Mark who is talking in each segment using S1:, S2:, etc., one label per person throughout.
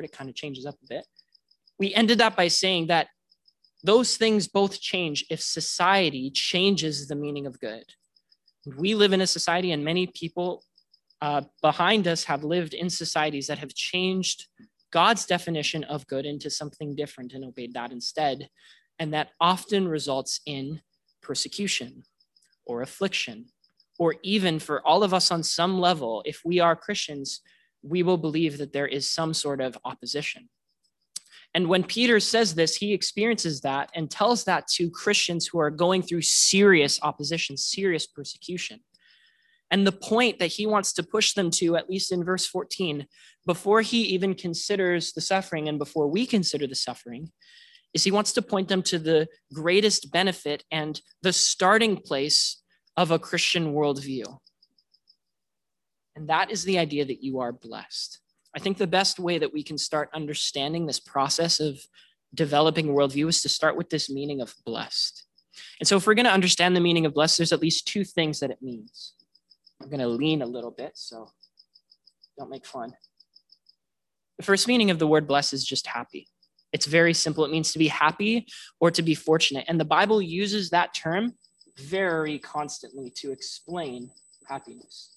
S1: it, it kind of changes up a bit. We ended up by saying that those things both change if society changes the meaning of good. We live in a society, and many people uh, behind us have lived in societies that have changed God's definition of good into something different and obeyed that instead. And that often results in persecution or affliction, or even for all of us on some level, if we are Christians, we will believe that there is some sort of opposition. And when Peter says this, he experiences that and tells that to Christians who are going through serious opposition, serious persecution. And the point that he wants to push them to, at least in verse 14, before he even considers the suffering and before we consider the suffering, is he wants to point them to the greatest benefit and the starting place of a Christian worldview. And that is the idea that you are blessed. I think the best way that we can start understanding this process of developing worldview is to start with this meaning of blessed. And so, if we're going to understand the meaning of blessed, there's at least two things that it means. I'm going to lean a little bit, so don't make fun. The first meaning of the word blessed is just happy. It's very simple. It means to be happy or to be fortunate. And the Bible uses that term very constantly to explain happiness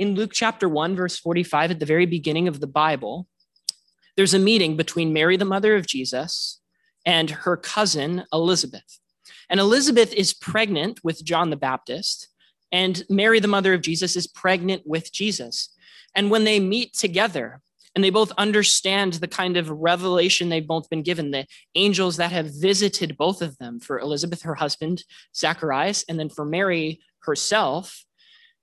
S1: in Luke chapter 1, verse 45, at the very beginning of the Bible, there's a meeting between Mary, the mother of Jesus, and her cousin, Elizabeth. And Elizabeth is pregnant with John the Baptist, and Mary, the mother of Jesus, is pregnant with Jesus. And when they meet together, and they both understand the kind of revelation they've both been given, the angels that have visited both of them for Elizabeth, her husband, Zacharias, and then for Mary herself,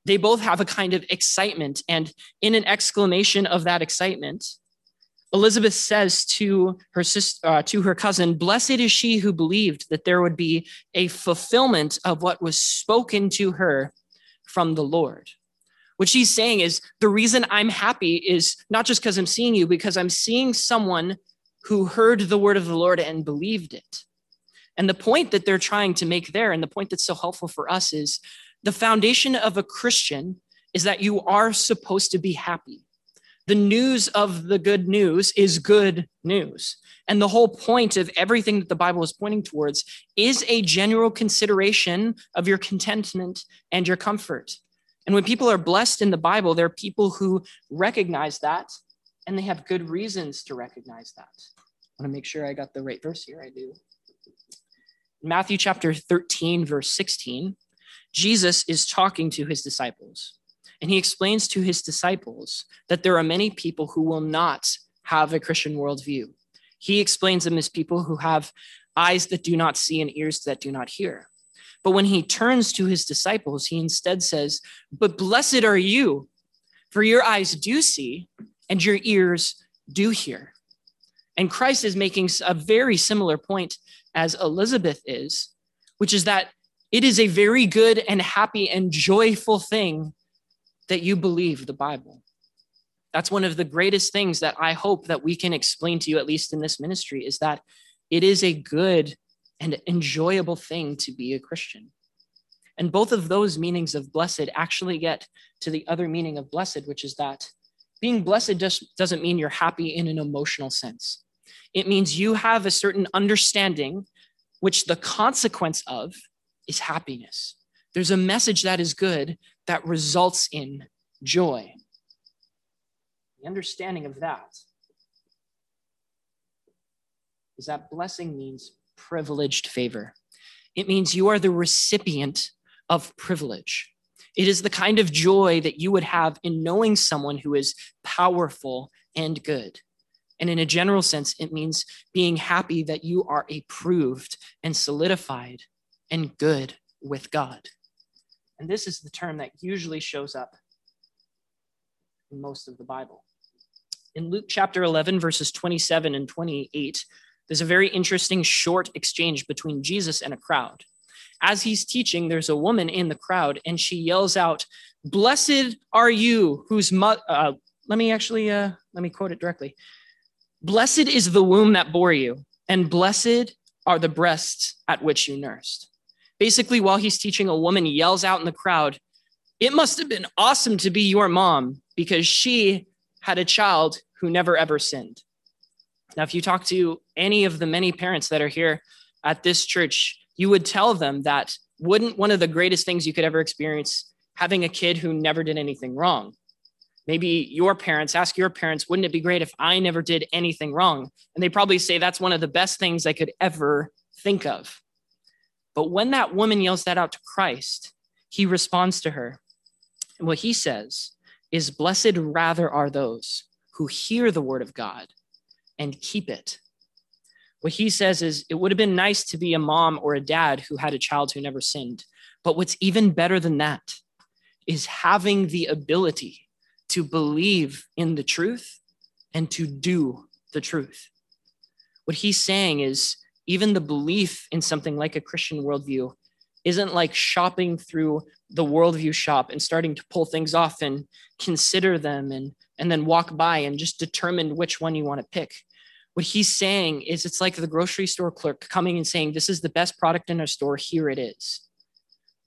S1: they both have a kind of excitement. And in an exclamation of that excitement, Elizabeth says to her sister, uh, to her cousin, "Blessed is she who believed that there would be a fulfillment of what was spoken to her from the Lord." What she's saying is the reason I'm happy is not just because I'm seeing you, because I'm seeing someone who heard the word of the Lord and believed it. And the point that they're trying to make there, and the point that's so helpful for us is the foundation of a Christian is that you are supposed to be happy. The news of the good news is good news. And the whole point of everything that the Bible is pointing towards is a general consideration of your contentment and your comfort. And when people are blessed in the Bible, they're people who recognize that and they have good reasons to recognize that. I want to make sure I got the right verse here. I do. Matthew chapter 13, verse 16 Jesus is talking to his disciples, and he explains to his disciples that there are many people who will not have a Christian worldview. He explains them as people who have eyes that do not see and ears that do not hear. But when he turns to his disciples, he instead says, But blessed are you, for your eyes do see and your ears do hear. And Christ is making a very similar point as Elizabeth is, which is that it is a very good and happy and joyful thing that you believe the Bible. That's one of the greatest things that I hope that we can explain to you, at least in this ministry, is that it is a good and enjoyable thing to be a Christian. And both of those meanings of blessed actually get to the other meaning of blessed, which is that being blessed just doesn't mean you're happy in an emotional sense. It means you have a certain understanding, which the consequence of is happiness. There's a message that is good that results in joy. The understanding of that is that blessing means privileged favor. It means you are the recipient of privilege. It is the kind of joy that you would have in knowing someone who is powerful and good. And in a general sense, it means being happy that you are approved and solidified and good with God. And this is the term that usually shows up in most of the Bible. In Luke chapter 11, verses 27 and 28, there's a very interesting short exchange between Jesus and a crowd. As he's teaching, there's a woman in the crowd, and she yells out, Blessed are you whose mother, uh, let me actually, uh, let me quote it directly. Blessed is the womb that bore you, and blessed are the breasts at which you nursed. Basically, while he's teaching, a woman yells out in the crowd, It must have been awesome to be your mom because she had a child who never ever sinned. Now, if you talk to any of the many parents that are here at this church, you would tell them that wouldn't one of the greatest things you could ever experience having a kid who never did anything wrong? Maybe your parents ask your parents, wouldn't it be great if I never did anything wrong? And they probably say that's one of the best things I could ever think of. But when that woman yells that out to Christ, he responds to her. And what he says is, Blessed rather are those who hear the word of God and keep it. What he says is, It would have been nice to be a mom or a dad who had a child who never sinned. But what's even better than that is having the ability to believe in the truth and to do the truth. What he's saying is even the belief in something like a Christian worldview isn't like shopping through the worldview shop and starting to pull things off and consider them and, and then walk by and just determine which one you want to pick. What he's saying is it's like the grocery store clerk coming and saying, This is the best product in our store, here it is.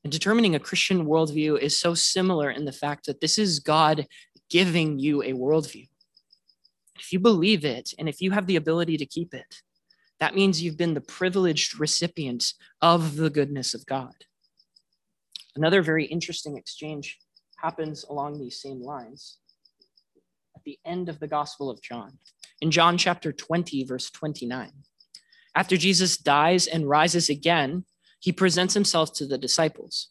S1: And determining a Christian worldview is so similar in the fact that this is God giving you a worldview. If you believe it and if you have the ability to keep it, that means you've been the privileged recipient of the goodness of God. Another very interesting exchange happens along these same lines at the end of the Gospel of John, in John chapter 20, verse 29. After Jesus dies and rises again, he presents himself to the disciples.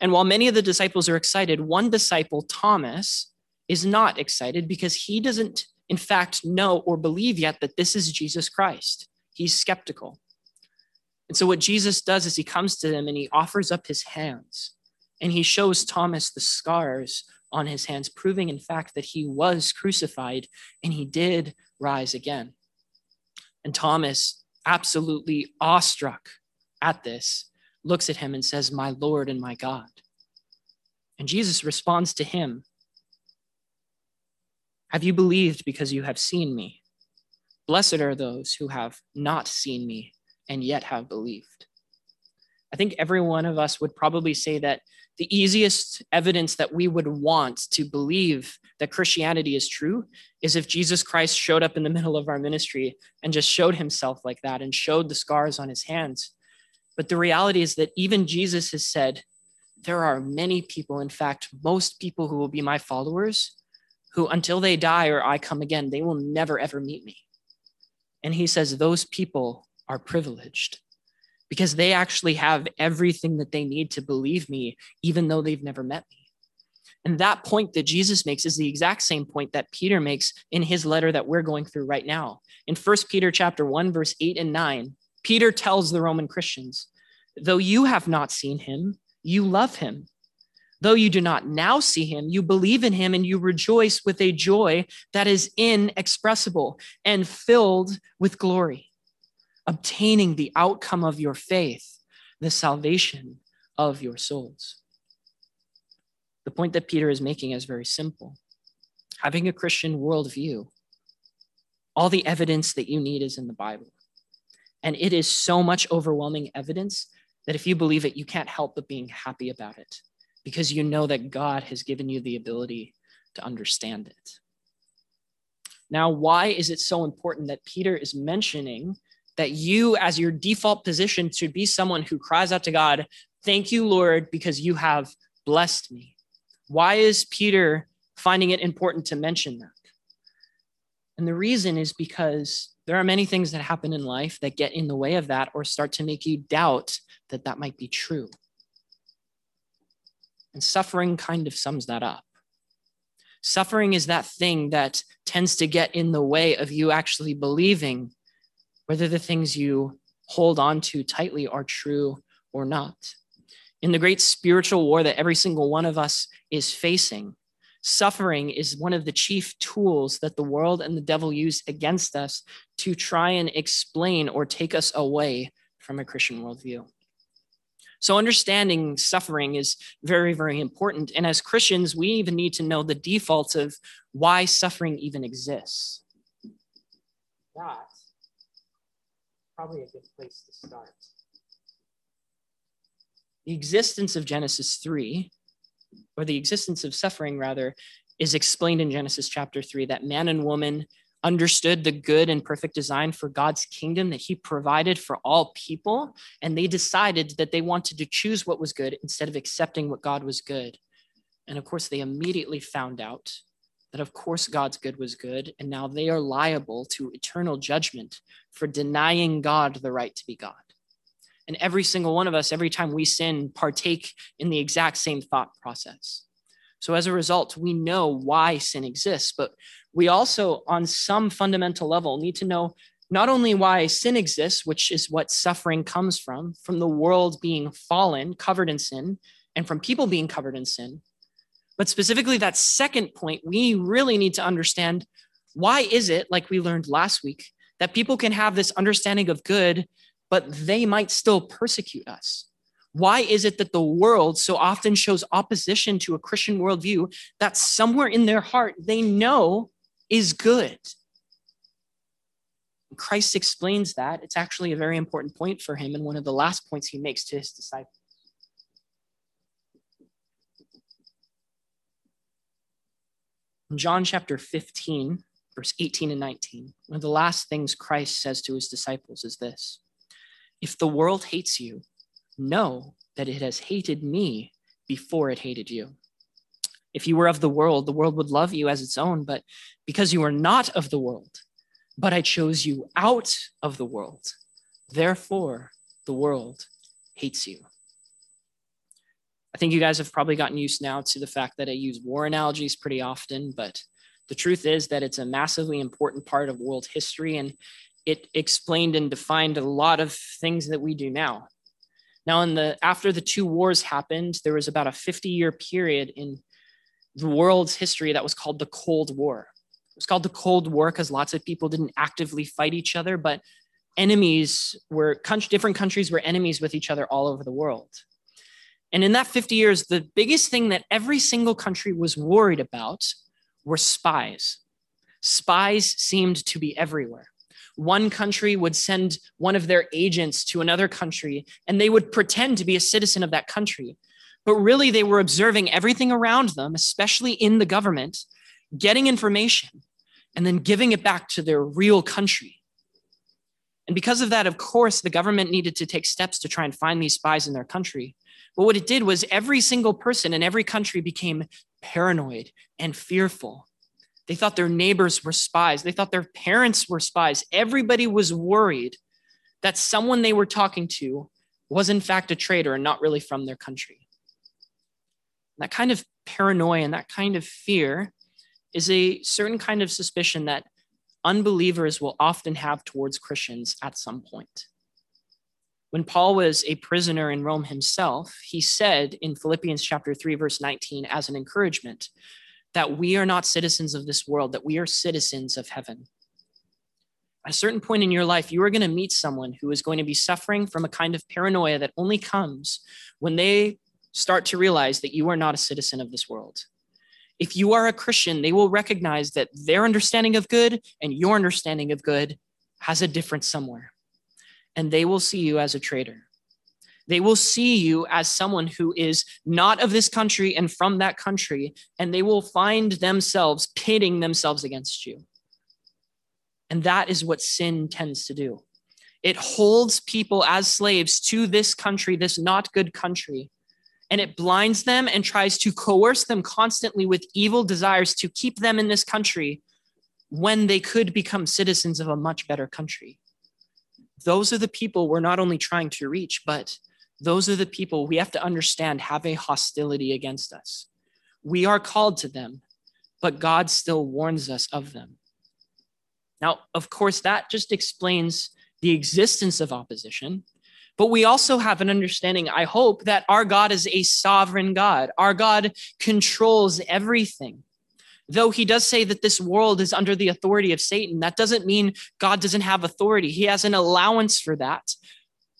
S1: And while many of the disciples are excited, one disciple, Thomas, is not excited because he doesn't, in fact, know or believe yet that this is Jesus Christ. He's skeptical. And so, what Jesus does is he comes to them and he offers up his hands and he shows Thomas the scars on his hands, proving, in fact, that he was crucified and he did rise again. And Thomas, absolutely awestruck at this, looks at him and says, My Lord and my God. And Jesus responds to him have you believed because you have seen me? Blessed are those who have not seen me and yet have believed. I think every one of us would probably say that the easiest evidence that we would want to believe that Christianity is true is if Jesus Christ showed up in the middle of our ministry and just showed himself like that and showed the scars on his hands. But the reality is that even Jesus has said, there are many people, in fact, most people who will be my followers who, until they die or I come again, they will never ever meet me. And he says, Those people are privileged because they actually have everything that they need to believe me, even though they've never met me. And that point that Jesus makes is the exact same point that Peter makes in his letter that we're going through right now. In 1 Peter chapter 1 verse 8 and 9, Peter tells the Roman Christians, "Though you have not seen him, you love him. Though you do not now see him, you believe in him and you rejoice with a joy that is inexpressible and filled with glory, obtaining the outcome of your faith, the salvation of your souls. The point that Peter is making is very simple. Having a Christian worldview, all the evidence that you need is in the Bible. And it is so much overwhelming evidence that if you believe it, you can't help but being happy about it because you know that God has given you the ability to understand it. Now, why is it so important that Peter is mentioning that you, as your default position, should be someone who cries out to God, Thank you, Lord, because you have blessed me? Why is Peter finding it important to mention that? And the reason is because there are many things that happen in life that get in the way of that or start to make you doubt that that might be true. And suffering kind of sums that up. Suffering is that thing that tends to get in the way of you actually believing whether the things you hold on to tightly are true or not. In the great spiritual war that every single one of us is facing, suffering is one of the chief tools that the world and the devil use against us to try and explain or take us away from a Christian worldview. So, understanding suffering is very, very important. And as Christians, we even need to know the defaults of why suffering even exists. That's probably a good place to start. The existence of Genesis 3, or the existence of suffering, rather, is explained in Genesis chapter 3 that man and woman understood the good and perfect design for God's kingdom that he provided for all people. And they decided that they wanted to choose what was good instead of accepting what God was good. And of course, they immediately found out that, of course, God's good was good. And now they are liable to eternal judgment for denying God the right to be God. And every single one of us, every time we sin, partake in the exact same thought process. So as a result, we know why sin exists, but we also, on some fundamental level, need to know not only why sin exists, which is what suffering comes from, from the world being fallen, covered in sin, and from people being covered in sin, but specifically that second point, we really need to understand why is it, like we learned last week, that people can have this understanding of good, but they might still persecute us? Why is it that the world so often shows opposition to a Christian worldview that somewhere in their heart they know is good. Christ explains that. It's actually a very important point for him and one of the last points he makes to his disciples. In John chapter 15, verse 18 and 19, one of the last things Christ says to his disciples is this If the world hates you, know that it has hated me before it hated you. If you were of the world, the world would love you as its own, but because you are not of the world, but I chose you out of the world, therefore the world hates you. I think you guys have probably gotten used now to the fact that I use war analogies pretty often, but the truth is that it's a massively important part of world history and it explained and defined a lot of things that we do now. Now, in the after the two wars happened, there was about a 50 year period in the world's history that was called the Cold War. It was called the Cold War because lots of people didn't actively fight each other, but enemies were different countries were enemies with each other all over the world. And in that 50 years, the biggest thing that every single country was worried about were spies. Spies seemed to be everywhere. One country would send one of their agents to another country, and they would pretend to be a citizen of that country but really they were observing everything around them, especially in the government, getting information, and then giving it back to their real country. And because of that, of course, the government needed to take steps to try and find these spies in their country. But what it did was every single person in every country became paranoid and fearful. They thought their neighbors were spies. They thought their parents were spies. Everybody was worried that someone they were talking to was, in fact, a traitor and not really from their country. That kind of paranoia and that kind of fear is a certain kind of suspicion that unbelievers will often have towards Christians at some point. When Paul was a prisoner in Rome himself, he said in Philippians chapter 3 verse 19 as an encouragement that we are not citizens of this world, that we are citizens of heaven. At a certain point in your life, you are going to meet someone who is going to be suffering from a kind of paranoia that only comes when they start to realize that you are not a citizen of this world. If you are a Christian, they will recognize that their understanding of good and your understanding of good has a difference somewhere. And they will see you as a traitor. They will see you as someone who is not of this country and from that country, and they will find themselves pitting themselves against you. And that is what sin tends to do. It holds people as slaves to this country, this not good country, and it blinds them and tries to coerce them constantly with evil desires to keep them in this country when they could become citizens of a much better country. Those are the people we're not only trying to reach, but those are the people we have to understand have a hostility against us. We are called to them, but God still warns us of them. Now, of course, that just explains the existence of opposition but we also have an understanding, I hope, that our God is a sovereign God. Our God controls everything. Though he does say that this world is under the authority of Satan, that doesn't mean God doesn't have authority. He has an allowance for that.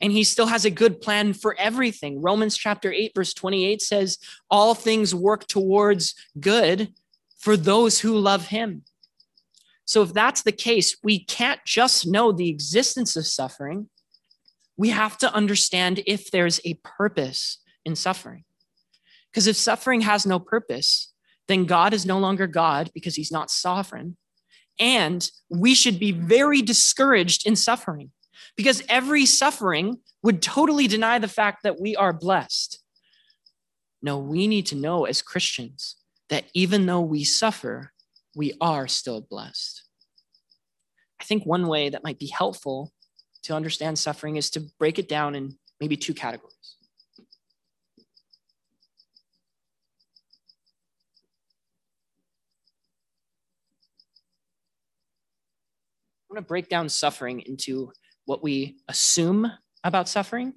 S1: And he still has a good plan for everything. Romans chapter 8, verse 28 says, All things work towards good for those who love him. So, if that's the case, we can't just know the existence of suffering we have to understand if there's a purpose in suffering. Because if suffering has no purpose, then God is no longer God because he's not sovereign. And we should be very discouraged in suffering because every suffering would totally deny the fact that we are blessed. No, we need to know as Christians that even though we suffer, we are still blessed. I think one way that might be helpful to understand suffering is to break it down in maybe two categories. I want to break down suffering into what we assume about suffering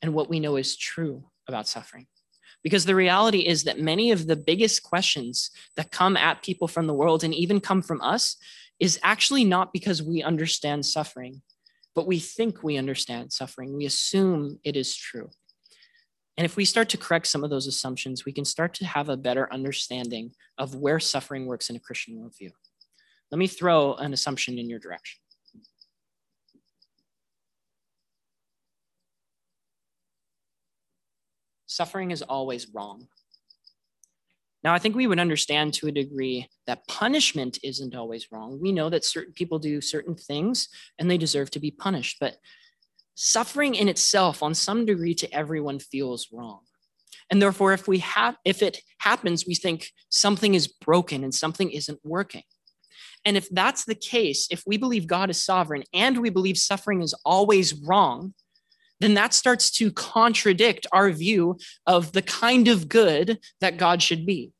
S1: and what we know is true about suffering. Because the reality is that many of the biggest questions that come at people from the world and even come from us is actually not because we understand suffering, but we think we understand suffering. We assume it is true. And if we start to correct some of those assumptions, we can start to have a better understanding of where suffering works in a Christian worldview. Let me throw an assumption in your direction. Suffering is always wrong. Now, I think we would understand to a degree that punishment isn't always wrong. We know that certain people do certain things and they deserve to be punished, but suffering in itself, on some degree, to everyone feels wrong. And therefore, if we have, if it happens, we think something is broken and something isn't working. And if that's the case, if we believe God is sovereign and we believe suffering is always wrong, then that starts to contradict our view of the kind of good that God should be.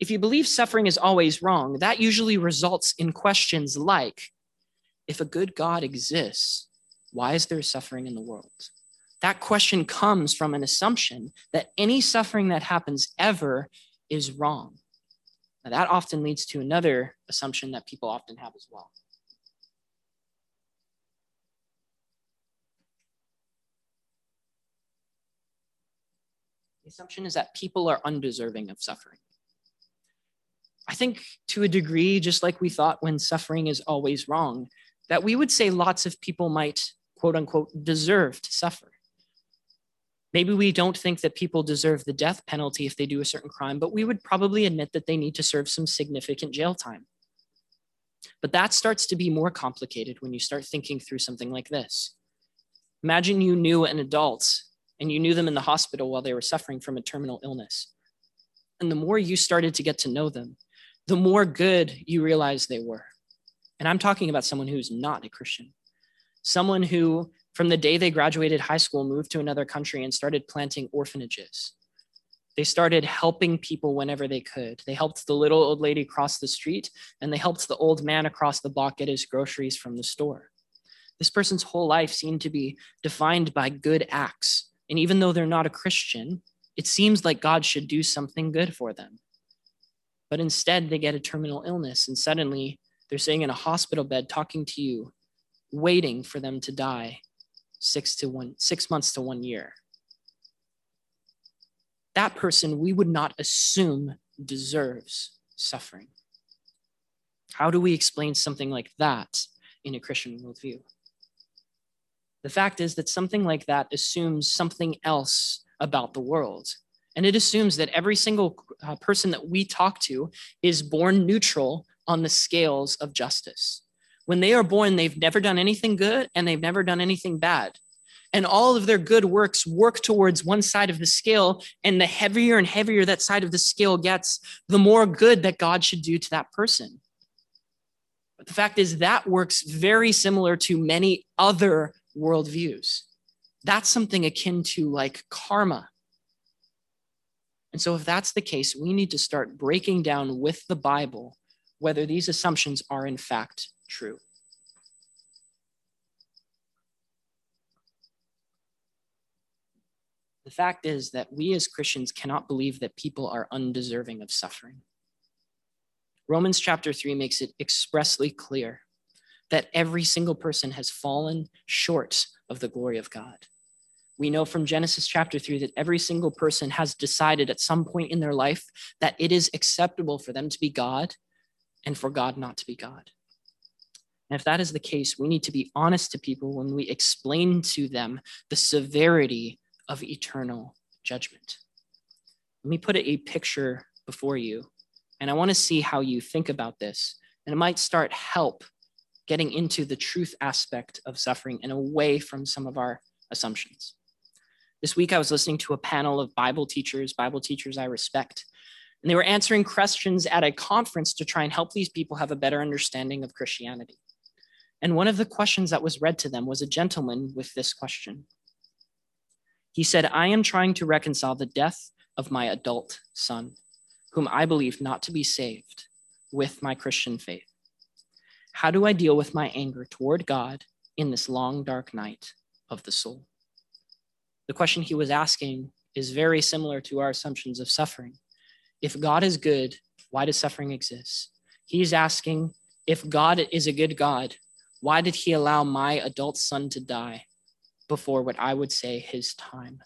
S1: If you believe suffering is always wrong, that usually results in questions like if a good God exists, why is there suffering in the world? That question comes from an assumption that any suffering that happens ever is wrong. Now, that often leads to another assumption that people often have as well. Assumption is that people are undeserving of suffering. I think to a degree, just like we thought when suffering is always wrong, that we would say lots of people might, quote unquote, deserve to suffer. Maybe we don't think that people deserve the death penalty if they do a certain crime, but we would probably admit that they need to serve some significant jail time. But that starts to be more complicated when you start thinking through something like this. Imagine you knew an adult and you knew them in the hospital while they were suffering from a terminal illness. And the more you started to get to know them, the more good you realized they were. And I'm talking about someone who's not a Christian, someone who, from the day they graduated high school, moved to another country and started planting orphanages. They started helping people whenever they could. They helped the little old lady cross the street, and they helped the old man across the block get his groceries from the store. This person's whole life seemed to be defined by good acts and even though they're not a Christian, it seems like God should do something good for them. But instead, they get a terminal illness, and suddenly they're sitting in a hospital bed talking to you, waiting for them to die six to one, six months to one year. That person we would not assume deserves suffering. How do we explain something like that in a Christian worldview? The fact is that something like that assumes something else about the world. And it assumes that every single uh, person that we talk to is born neutral on the scales of justice. When they are born, they've never done anything good and they've never done anything bad. And all of their good works work towards one side of the scale. And the heavier and heavier that side of the scale gets, the more good that God should do to that person. But the fact is, that works very similar to many other worldviews. That's something akin to like karma. And so, if that's the case, we need to start breaking down with the Bible whether these assumptions are in fact true. The fact is that we as Christians cannot believe that people are undeserving of suffering. Romans chapter 3 makes it expressly clear that every single person has fallen short of the glory of God. We know from Genesis chapter 3 that every single person has decided at some point in their life that it is acceptable for them to be God and for God not to be God. And if that is the case, we need to be honest to people when we explain to them the severity of eternal judgment. Let me put a picture before you And I want to see how you think about this. And it might start help getting into the truth aspect of suffering and away from some of our assumptions. This week, I was listening to a panel of Bible teachers, Bible teachers I respect, and they were answering questions at a conference to try and help these people have a better understanding of Christianity. And one of the questions that was read to them was a gentleman with this question. He said, I am trying to reconcile the death of my adult son, whom I believe not to be saved, with my Christian faith. How do I deal with my anger toward God in this long, dark night of the soul? The question he was asking is very similar to our assumptions of suffering. If God is good, why does suffering exist? He's asking, if God is a good God, why did he allow my adult son to die before what I would say his time?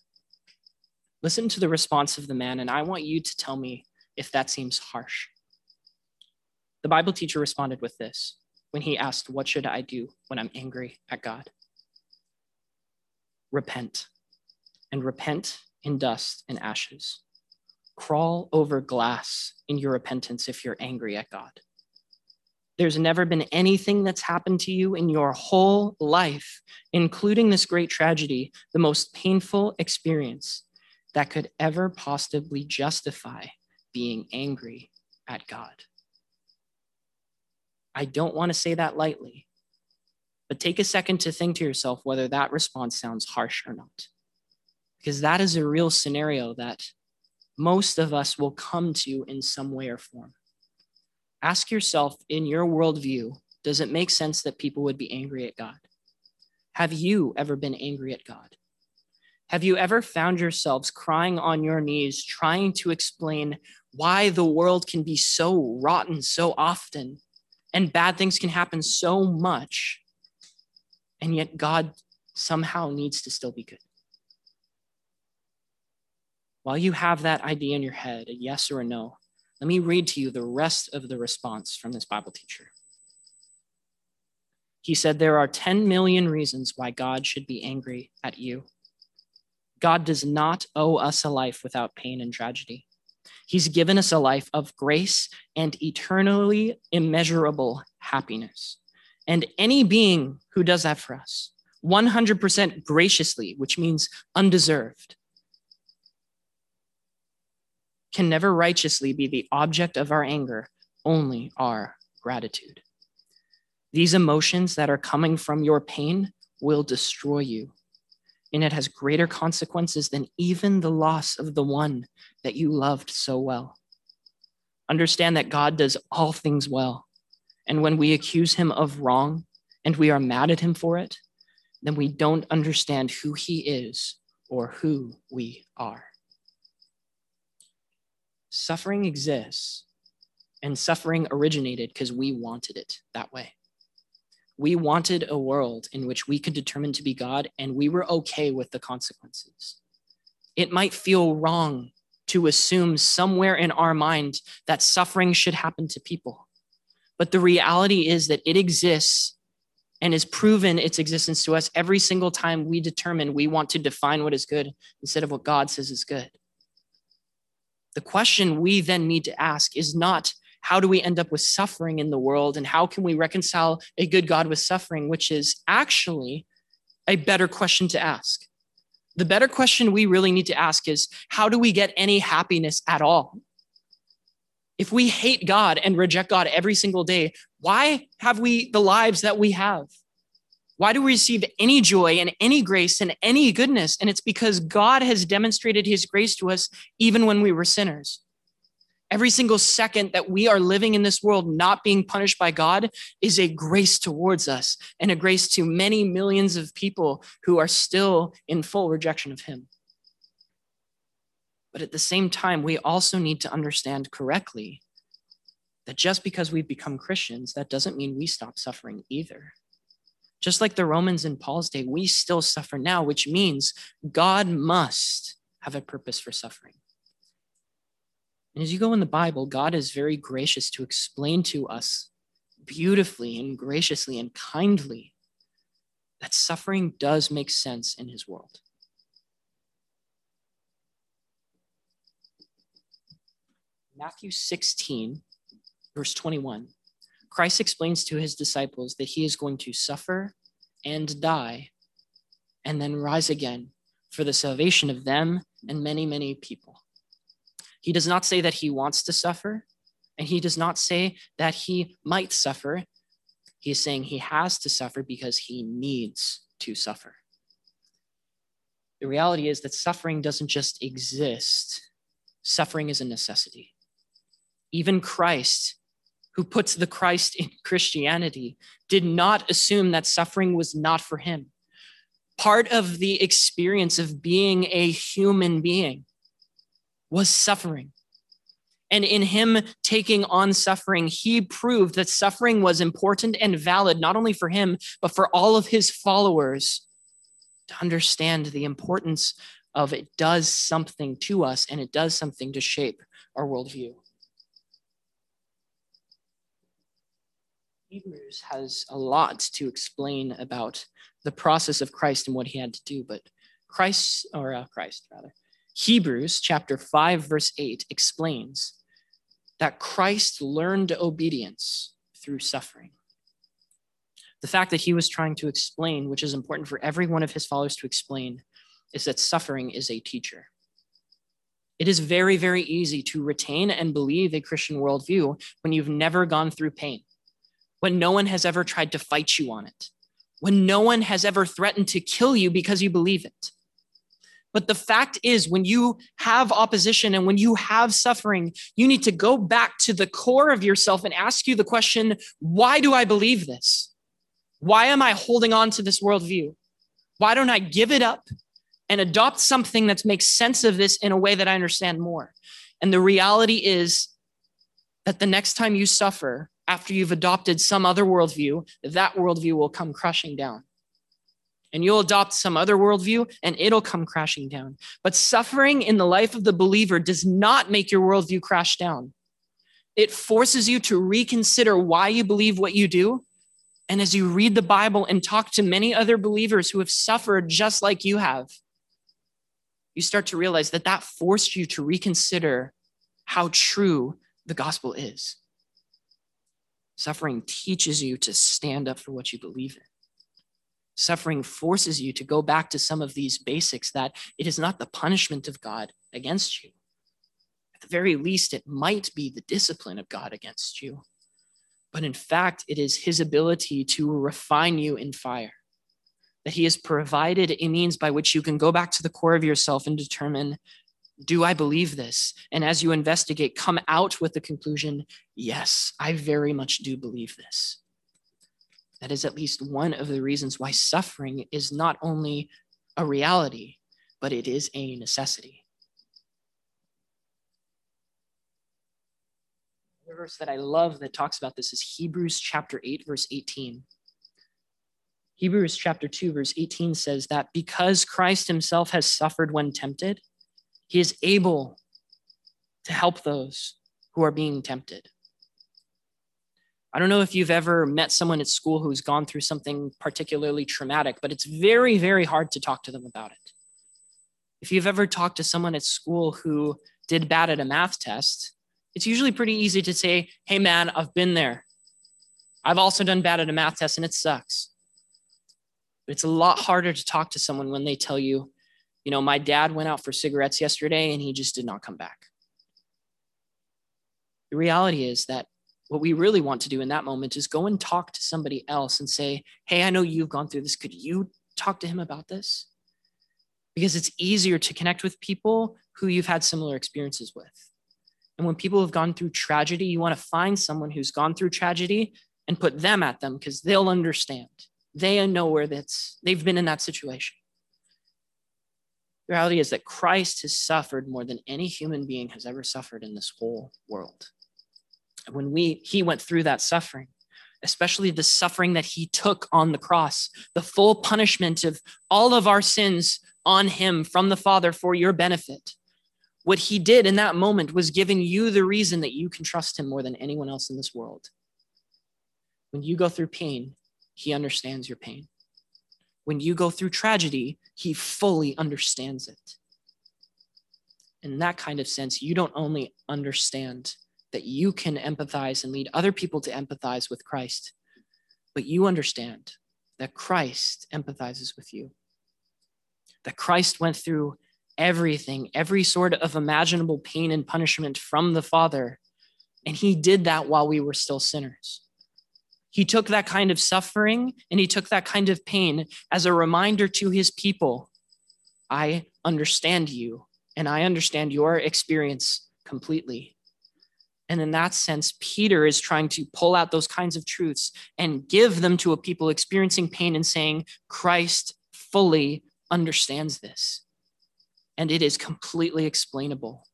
S1: Listen to the response of the man, and I want you to tell me if that seems harsh. The Bible teacher responded with this when he asked, What should I do when I'm angry at God? Repent and repent in dust and ashes. Crawl over glass in your repentance if you're angry at God. There's never been anything that's happened to you in your whole life, including this great tragedy, the most painful experience that could ever possibly justify being angry at God. I don't want to say that lightly, but take a second to think to yourself whether that response sounds harsh or not because that is a real scenario that most of us will come to in some way or form. Ask yourself in your worldview, does it make sense that people would be angry at God? Have you ever been angry at God? Have you ever found yourselves crying on your knees, trying to explain why the world can be so rotten so often and bad things can happen so much, and yet God somehow needs to still be good? While you have that idea in your head, a yes or a no, let me read to you the rest of the response from this Bible teacher. He said, There are 10 million reasons why God should be angry at you. God does not owe us a life without pain and tragedy. He's given us a life of grace and eternally immeasurable happiness. And any being who does that for us, 100% graciously, which means undeserved, can never righteously be the object of our anger, only our gratitude. These emotions that are coming from your pain will destroy you, and it has greater consequences than even the loss of the one that you loved so well. Understand that God does all things well, and when we accuse him of wrong and we are mad at him for it, then we don't understand who he is or who we are suffering exists and suffering originated because we wanted it that way. We wanted a world in which we could determine to be God and we were okay with the consequences. It might feel wrong to assume somewhere in our mind that suffering should happen to people. But the reality is that it exists and is proven its existence to us every single time we determine we want to define what is good instead of what God says is good. The question we then need to ask is not how do we end up with suffering in the world and how can we reconcile a good God with suffering, which is actually a better question to ask. The better question we really need to ask is how do we get any happiness at all? If we hate God and reject God every single day, why have we the lives that we have? Why do we receive any joy and any grace and any goodness? And it's because God has demonstrated his grace to us even when we were sinners. Every single second that we are living in this world not being punished by God is a grace towards us and a grace to many millions of people who are still in full rejection of him. But at the same time, we also need to understand correctly that just because we've become Christians, that doesn't mean we stop suffering either. Just like the Romans in Paul's day, we still suffer now, which means God must have a purpose for suffering. And as you go in the Bible, God is very gracious to explain to us beautifully and graciously and kindly that suffering does make sense in his world. Matthew 16, verse 21, Christ explains to his disciples that he is going to suffer and die and then rise again for the salvation of them and many, many people. He does not say that he wants to suffer, and he does not say that he might suffer. He is saying he has to suffer because he needs to suffer. The reality is that suffering doesn't just exist, suffering is a necessity. Even Christ, who puts the Christ in Christianity, did not assume that suffering was not for him. Part of the experience of being a human being was suffering. And in him taking on suffering, he proved that suffering was important and valid, not only for him, but for all of his followers to understand the importance of it does something to us and it does something to shape our worldview. Hebrews has a lot to explain about the process of Christ and what he had to do, but Christ, or uh, Christ rather, Hebrews chapter 5, verse 8 explains that Christ learned obedience through suffering the fact that he was trying to explain, which is important for every one of his followers to explain, is that suffering is a teacher. It is very, very easy to retain and believe a Christian worldview when you've never gone through pain, when no one has ever tried to fight you on it, when no one has ever threatened to kill you because you believe it. But the fact is, when you have opposition and when you have suffering, you need to go back to the core of yourself and ask you the question why do I believe this? Why am I holding on to this worldview? Why don't I give it up and adopt something that makes sense of this in a way that I understand more? And the reality is that the next time you suffer after you've adopted some other worldview, that worldview will come crushing down. And you'll adopt some other worldview and it'll come crashing down. But suffering in the life of the believer does not make your worldview crash down. It forces you to reconsider why you believe what you do and as you read the Bible and talk to many other believers who have suffered just like you have, you start to realize that that forced you to reconsider how true the gospel is. Suffering teaches you to stand up for what you believe in. Suffering forces you to go back to some of these basics that it is not the punishment of God against you. At the very least, it might be the discipline of God against you but in fact, it is his ability to refine you in fire. That he has provided a means by which you can go back to the core of yourself and determine do I believe this? And as you investigate, come out with the conclusion yes, I very much do believe this. That is at least one of the reasons why suffering is not only a reality, but it is a necessity. The verse that I love that talks about this is Hebrews chapter 8, verse 18. Hebrews chapter 2, verse 18 says that because Christ himself has suffered when tempted, he is able to help those who are being tempted. I don't know if you've ever met someone at school who's gone through something particularly traumatic, but it's very, very hard to talk to them about it. If you've ever talked to someone at school who did bad at a math test, it's usually pretty easy to say, hey, man, I've been there. I've also done bad at a math test and it sucks. But it's a lot harder to talk to someone when they tell you, you know, my dad went out for cigarettes yesterday and he just did not come back. The reality is that what we really want to do in that moment is go and talk to somebody else and say, hey, I know you've gone through this. Could you talk to him about this? Because it's easier to connect with people who you've had similar experiences with. And when people have gone through tragedy, you want to find someone who's gone through tragedy and put them at them because they'll understand. They know where that's, they've been in that situation. The reality is that Christ has suffered more than any human being has ever suffered in this whole world. When we, he went through that suffering, especially the suffering that he took on the cross, the full punishment of all of our sins on him from the Father for your benefit what he did in that moment was giving you the reason that you can trust him more than anyone else in this world. When you go through pain, he understands your pain. When you go through tragedy, he fully understands it. In that kind of sense, you don't only understand that you can empathize and lead other people to empathize with Christ, but you understand that Christ empathizes with you. That Christ went through everything, every sort of imaginable pain and punishment from the Father. And he did that while we were still sinners. He took that kind of suffering and he took that kind of pain as a reminder to his people I understand you and I understand your experience completely. And in that sense, Peter is trying to pull out those kinds of truths and give them to a people experiencing pain and saying, Christ fully understands this. And it is completely explainable.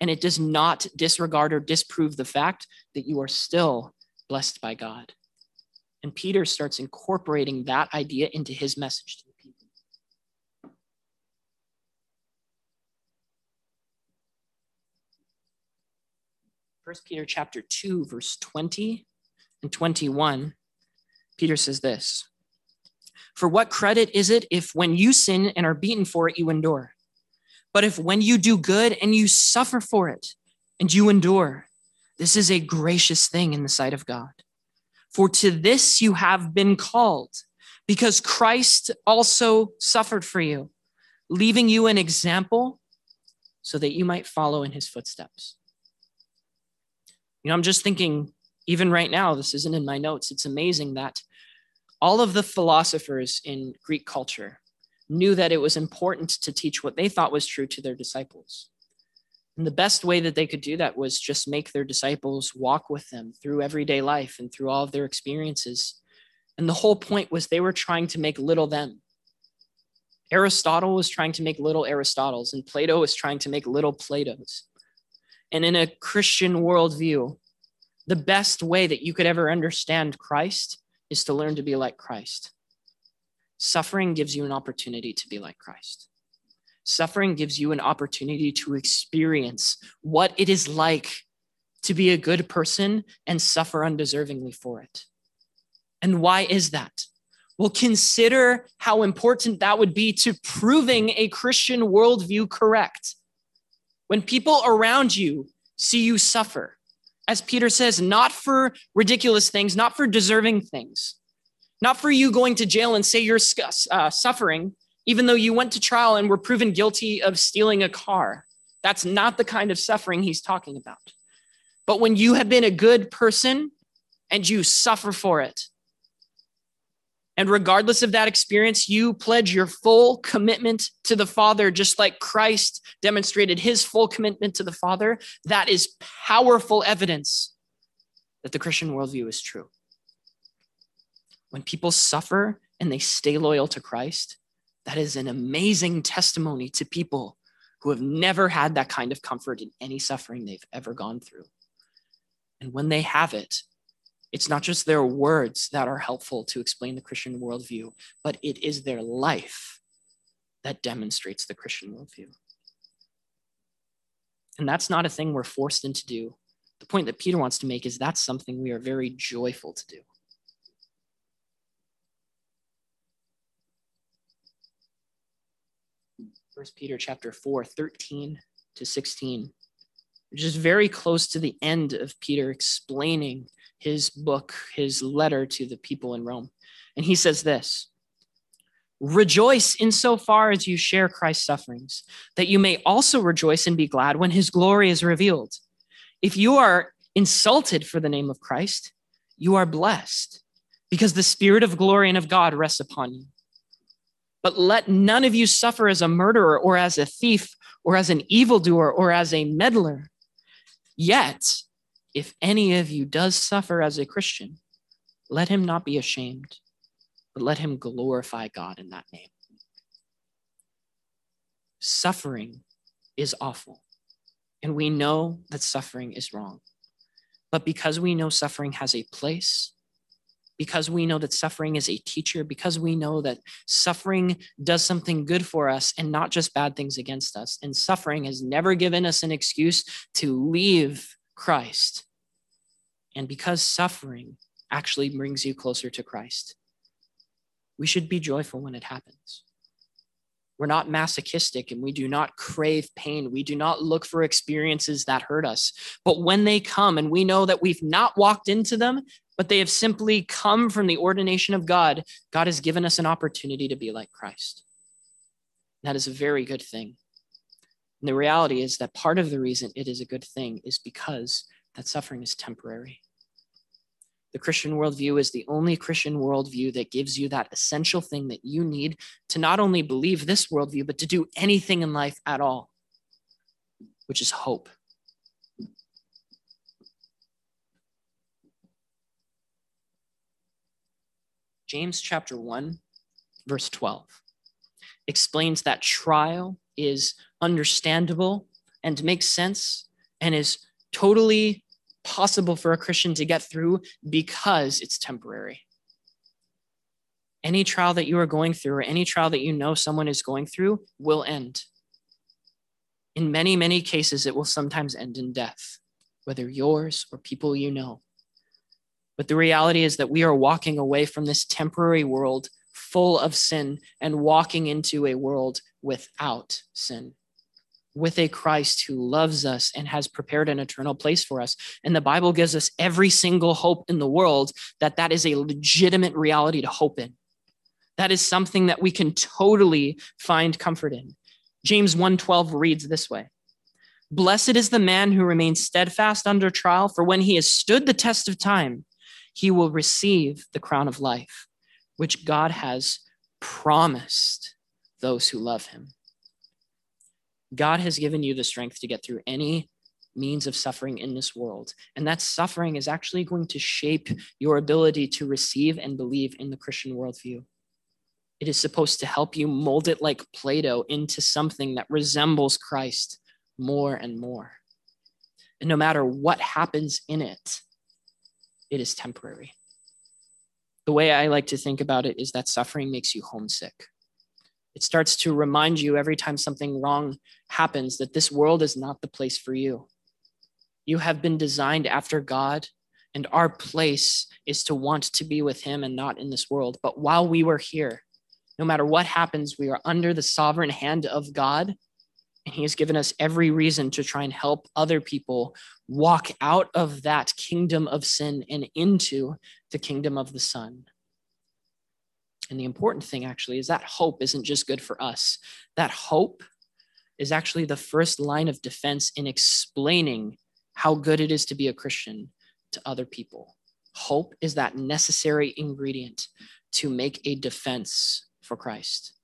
S1: And it does not disregard or disprove the fact that you are still blessed by God. And Peter starts incorporating that idea into his message to 1 Peter chapter 2 verse 20 and 21 Peter says this For what credit is it if when you sin and are beaten for it you endure? But if when you do good and you suffer for it and you endure this is a gracious thing in the sight of God. For to this you have been called because Christ also suffered for you leaving you an example so that you might follow in his footsteps you know, I'm just thinking, even right now, this isn't in my notes. It's amazing that all of the philosophers in Greek culture knew that it was important to teach what they thought was true to their disciples. And the best way that they could do that was just make their disciples walk with them through everyday life and through all of their experiences. And the whole point was they were trying to make little them. Aristotle was trying to make little Aristotles, and Plato was trying to make little Platos. And in a Christian worldview, the best way that you could ever understand Christ is to learn to be like Christ. Suffering gives you an opportunity to be like Christ. Suffering gives you an opportunity to experience what it is like to be a good person and suffer undeservingly for it. And why is that? Well, consider how important that would be to proving a Christian worldview correct. When people around you see you suffer, as Peter says, not for ridiculous things, not for deserving things, not for you going to jail and say you're uh, suffering, even though you went to trial and were proven guilty of stealing a car. That's not the kind of suffering he's talking about. But when you have been a good person and you suffer for it, and regardless of that experience, you pledge your full commitment to the Father, just like Christ demonstrated his full commitment to the Father. That is powerful evidence that the Christian worldview is true. When people suffer and they stay loyal to Christ, that is an amazing testimony to people who have never had that kind of comfort in any suffering they've ever gone through. And when they have it, it's not just their words that are helpful to explain the Christian worldview, but it is their life that demonstrates the Christian worldview. And that's not a thing we're forced into do. The point that Peter wants to make is that's something we are very joyful to do. First Peter chapter 4, 13 to 16, which is very close to the end of Peter explaining his book, his letter to the people in Rome. And he says this Rejoice insofar as you share Christ's sufferings, that you may also rejoice and be glad when his glory is revealed. If you are insulted for the name of Christ, you are blessed, because the Spirit of glory and of God rests upon you. But let none of you suffer as a murderer or as a thief or as an evildoer or as a meddler. Yet, if any of you does suffer as a Christian, let him not be ashamed, but let him glorify God in that name. Suffering is awful, and we know that suffering is wrong. But because we know suffering has a place, because we know that suffering is a teacher, because we know that suffering does something good for us and not just bad things against us, and suffering has never given us an excuse to leave Christ. And because suffering actually brings you closer to Christ, we should be joyful when it happens. We're not masochistic and we do not crave pain. We do not look for experiences that hurt us. But when they come and we know that we've not walked into them, but they have simply come from the ordination of God, God has given us an opportunity to be like Christ. That is a very good thing. And the reality is that part of the reason it is a good thing is because that suffering is temporary. The Christian worldview is the only Christian worldview that gives you that essential thing that you need to not only believe this worldview, but to do anything in life at all, which is hope. James chapter 1, verse 12 explains that trial is understandable and makes sense and is totally possible for a Christian to get through because it's temporary. Any trial that you are going through, or any trial that you know someone is going through, will end. In many, many cases, it will sometimes end in death, whether yours or people you know. But the reality is that we are walking away from this temporary world full of sin and walking into a world without sin with a Christ who loves us and has prepared an eternal place for us. And the Bible gives us every single hope in the world that that is a legitimate reality to hope in. That is something that we can totally find comfort in. James 1:12 reads this way: Blessed is the man who remains steadfast under trial, for when he has stood the test of time, he will receive the crown of life, which God has promised those who love him. God has given you the strength to get through any means of suffering in this world. And that suffering is actually going to shape your ability to receive and believe in the Christian worldview. It is supposed to help you mold it like Play Doh into something that resembles Christ more and more. And no matter what happens in it, it is temporary. The way I like to think about it is that suffering makes you homesick. It starts to remind you every time something wrong happens that this world is not the place for you. You have been designed after God, and our place is to want to be with Him and not in this world. But while we were here, no matter what happens, we are under the sovereign hand of God. And He has given us every reason to try and help other people walk out of that kingdom of sin and into the kingdom of the Son. And the important thing actually is that hope isn't just good for us. That hope is actually the first line of defense in explaining how good it is to be a Christian to other people. Hope is that necessary ingredient to make a defense for Christ.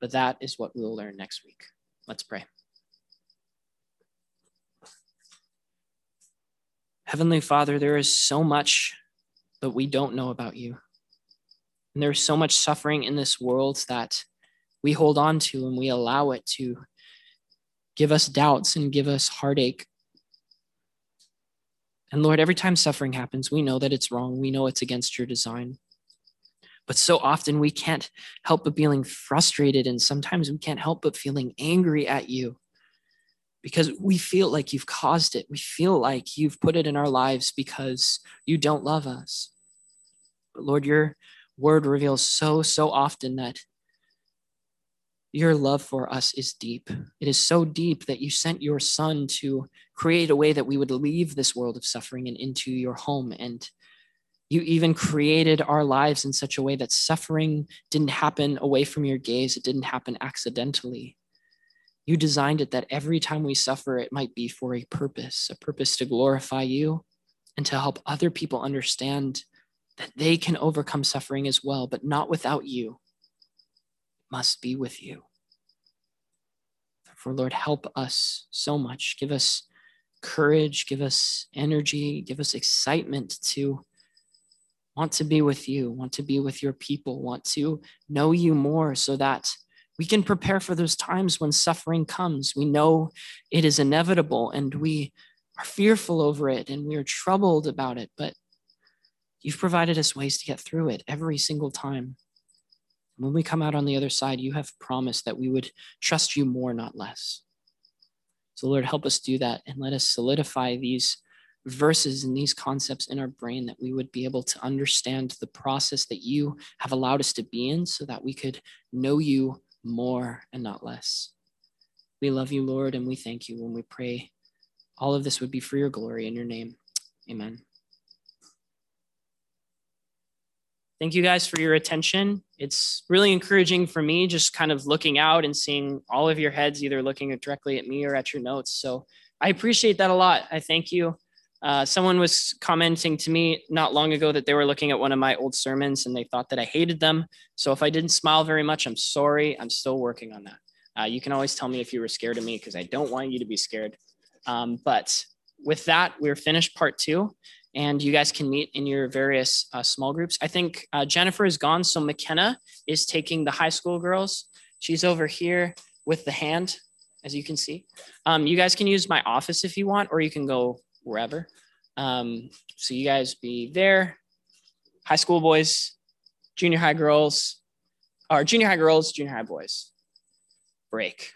S1: But that is what we'll learn next week. Let's pray. Heavenly Father, there is so much that we don't know about you. And there's so much suffering in this world that we hold on to and we allow it to give us doubts and give us heartache. And Lord, every time suffering happens, we know that it's wrong. We know it's against your design. But so often we can't help but feeling frustrated. And sometimes we can't help but feeling angry at you because we feel like you've caused it. We feel like you've put it in our lives because you don't love us. But Lord, you're word reveals so, so often that your love for us is deep. It is so deep that you sent your son to create a way that we would leave this world of suffering and into your home. And you even created our lives in such a way that suffering didn't happen away from your gaze, it didn't happen accidentally. You designed it that every time we suffer, it might be for a purpose, a purpose to glorify you and to help other people understand that they can overcome suffering as well, but not without you. It must be with you. For Lord, help us so much. Give us courage, give us energy, give us excitement to want to be with you, want to be with your people, want to know you more so that we can prepare for those times when suffering comes. We know it is inevitable and we are fearful over it and we are troubled about it, but You've provided us ways to get through it every single time. When we come out on the other side, you have promised that we would trust you more, not less. So, Lord, help us do that and let us solidify these verses and these concepts in our brain that we would be able to understand the process that you have allowed us to be in so that we could know you more and not less. We love you, Lord, and we thank you when we pray all of this would be for your glory in your name. Amen. Thank you guys for your attention. It's really encouraging for me just kind of looking out and seeing all of your heads either looking directly at me or at your notes. So I appreciate that a lot. I thank you. Uh, someone was commenting to me not long ago that they were looking at one of my old sermons and they thought that I hated them. So if I didn't smile very much, I'm sorry. I'm still working on that. Uh, you can always tell me if you were scared of me because I don't want you to be scared. Um, but with that, we're finished part two and you guys can meet in your various uh, small groups. I think uh, Jennifer is gone, so McKenna is taking the high school girls. She's over here with the hand, as you can see. Um, you guys can use my office if you want, or you can go wherever. Um, so you guys be there. High school boys, junior high girls, or junior high girls, junior high boys. Break.